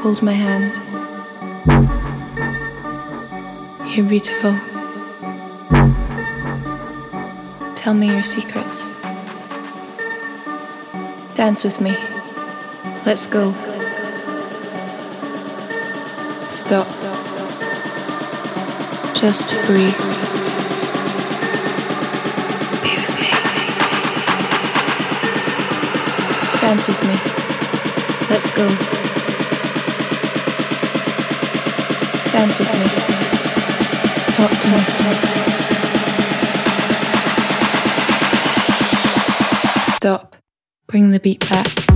Hold my hand. You're beautiful. Tell me your secrets. Dance with me. Let's go. Stop. Just breathe. Dance with me. Let's go. Dance with me. Talk to me. Stop. Bring the beat back.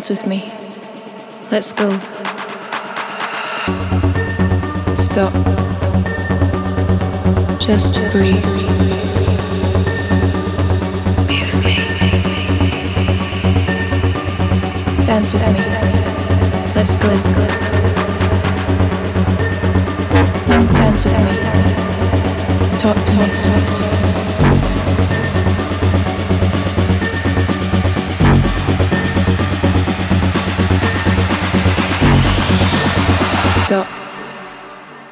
Dance with me. Let's go. Stop. Just to breathe. Be with me. Dance with me. Let's go. Dance with me. Talk to me.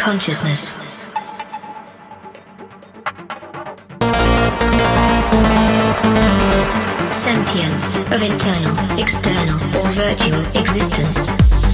Consciousness. Sentience of internal, external, or virtual existence.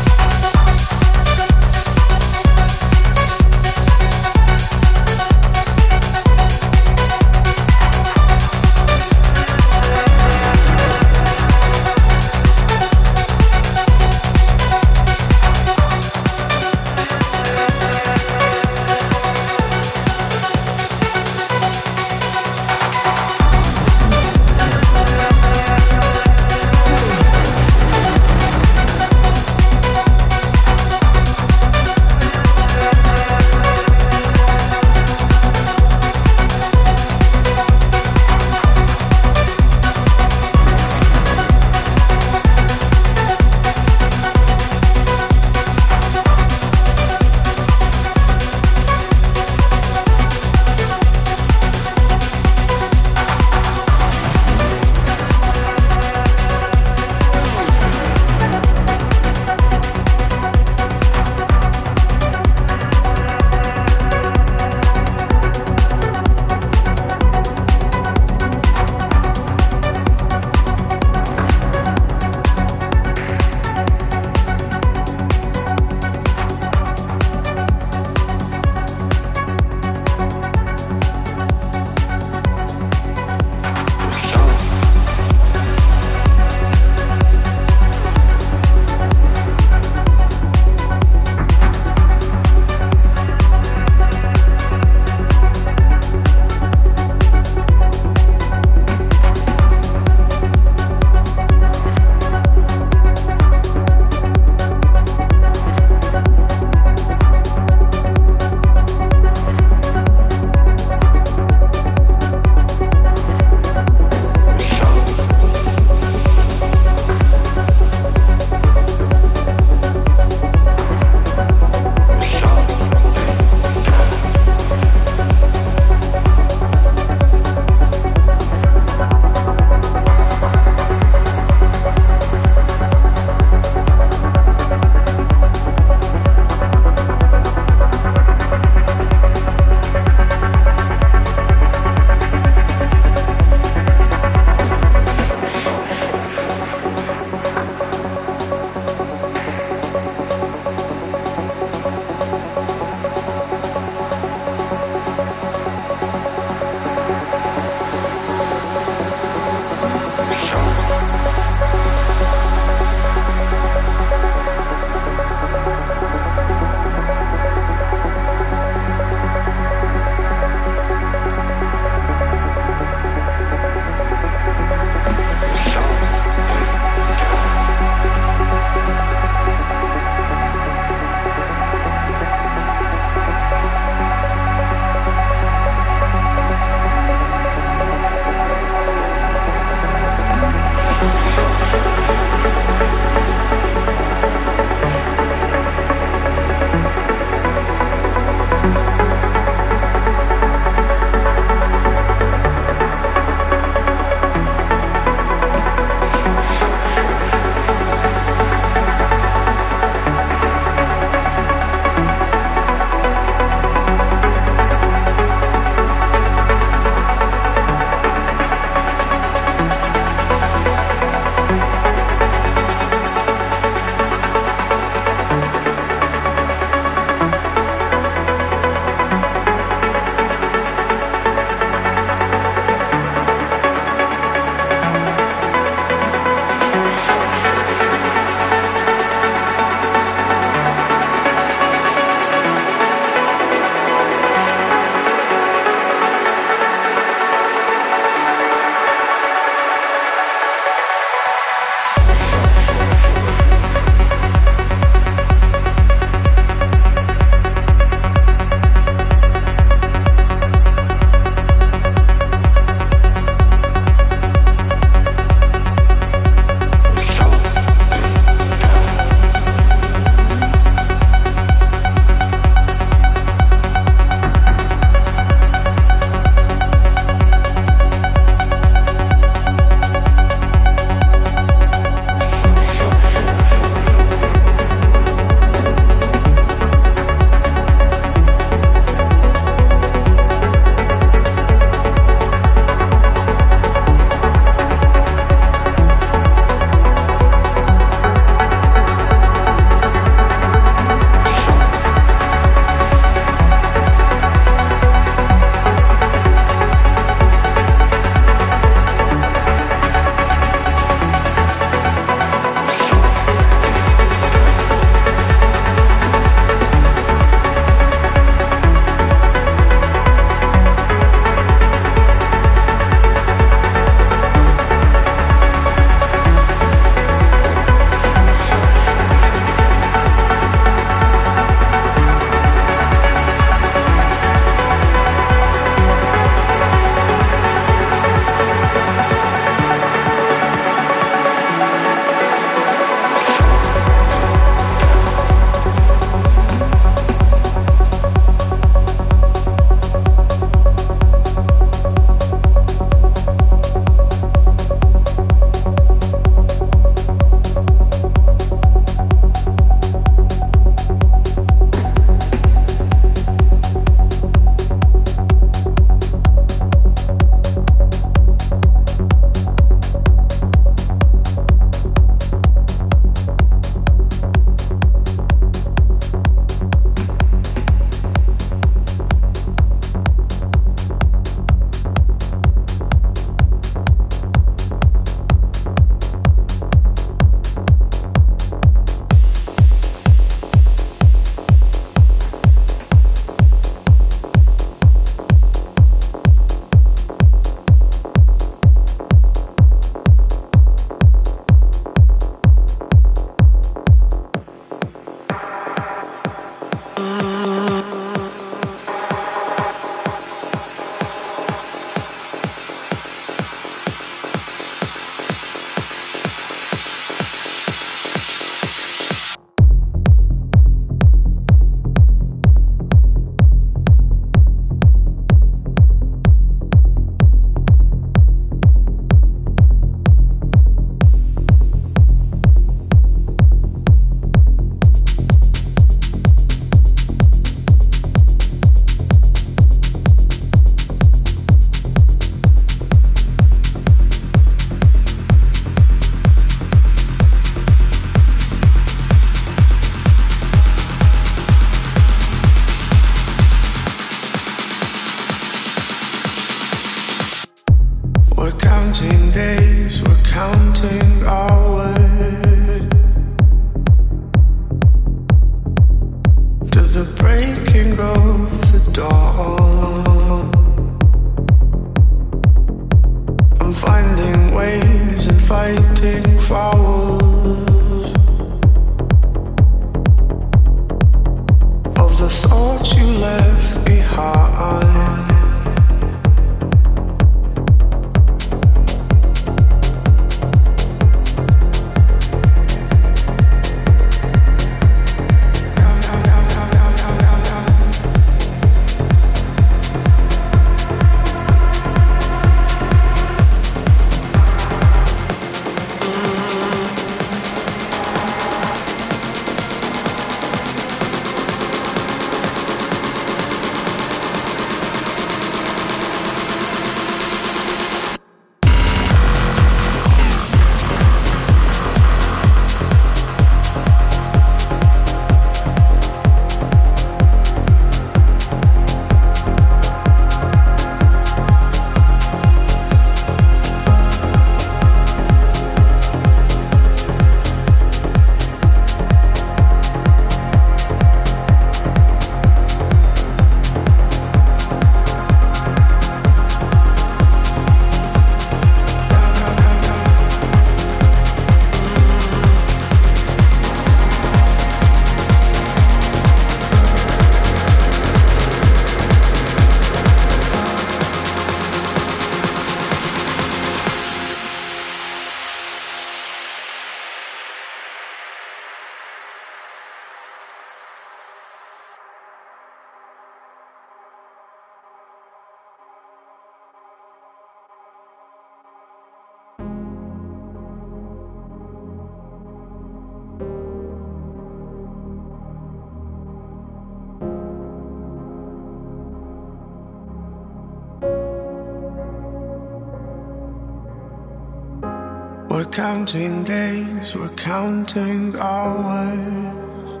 Counting days, we're counting hours.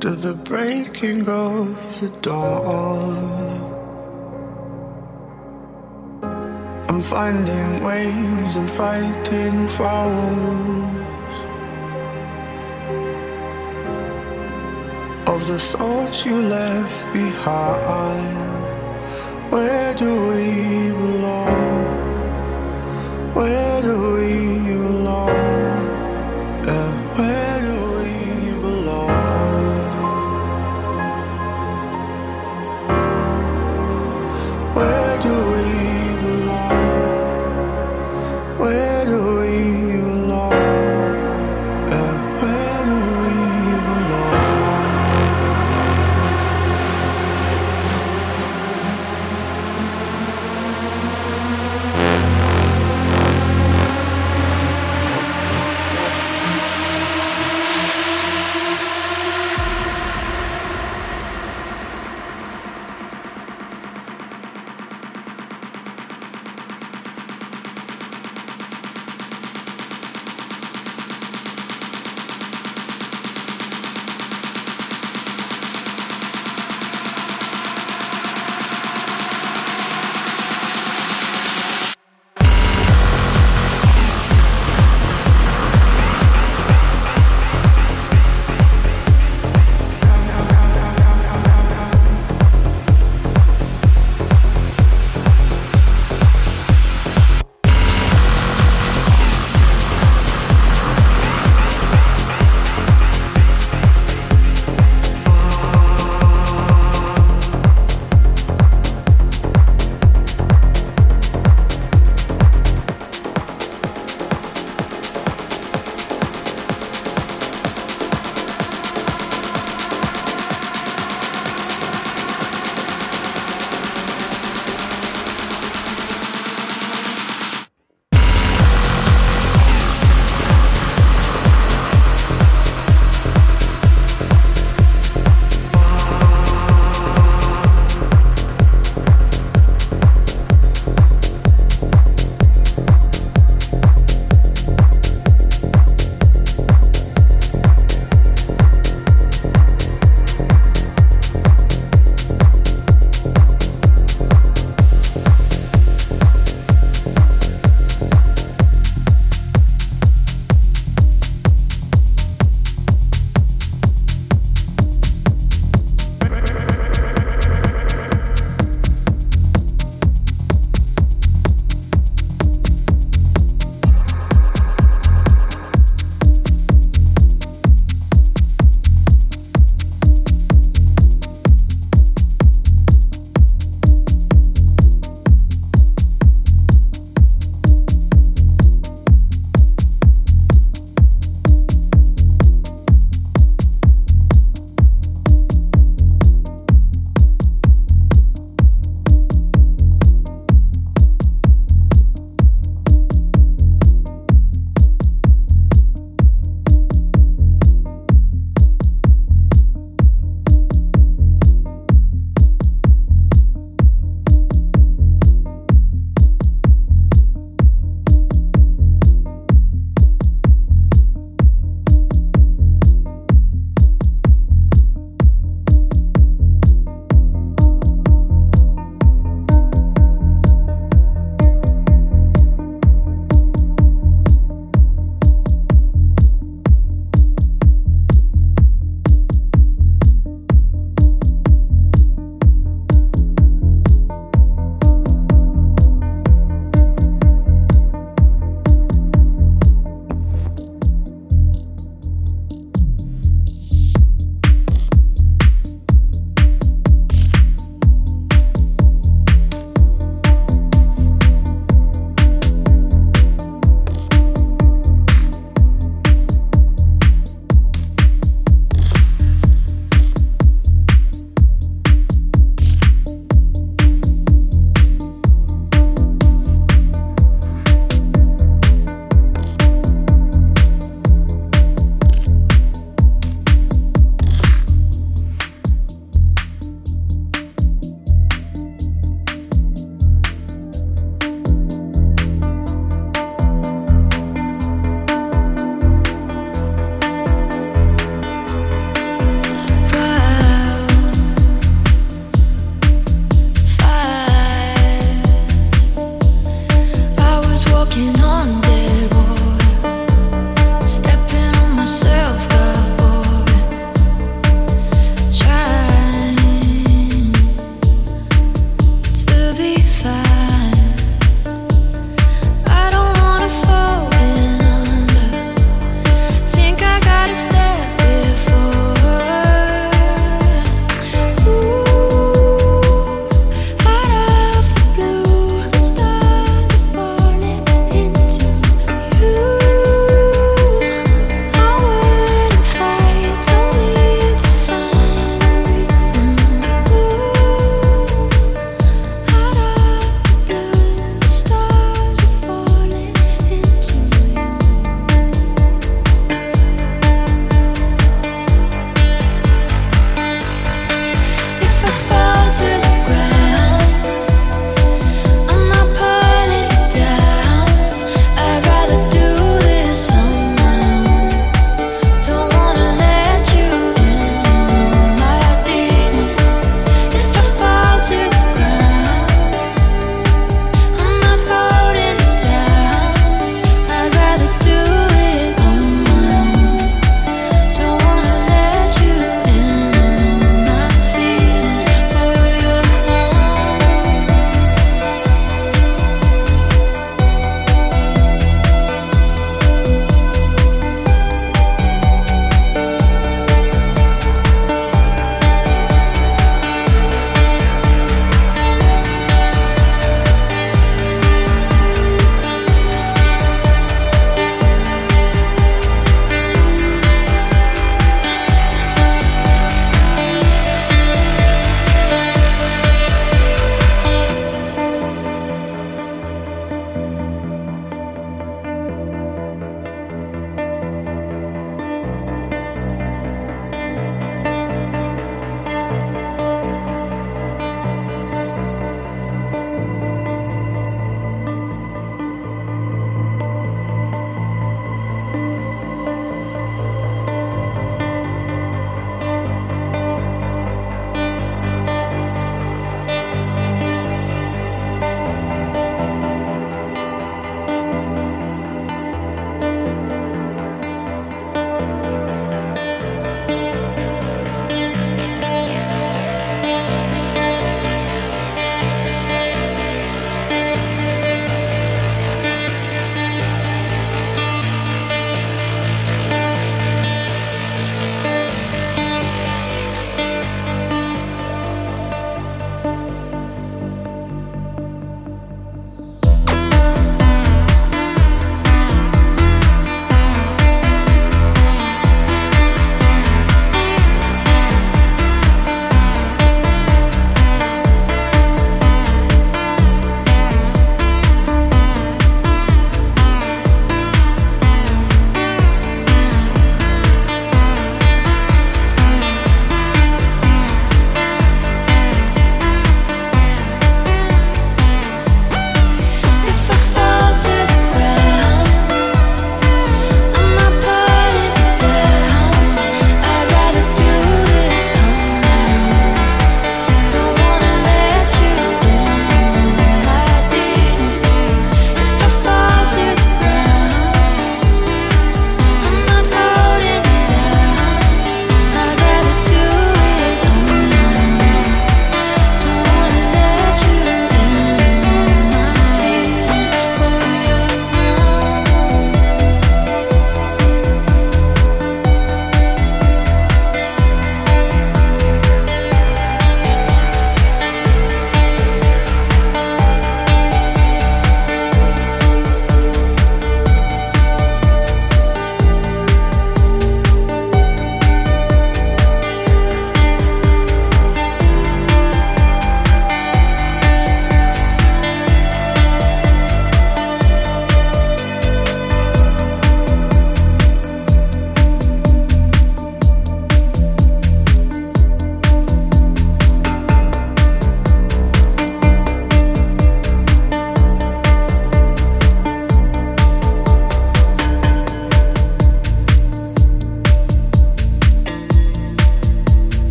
To the breaking of the dawn. I'm finding ways and fighting fouls of the thoughts you left behind. Where do we belong? Where do we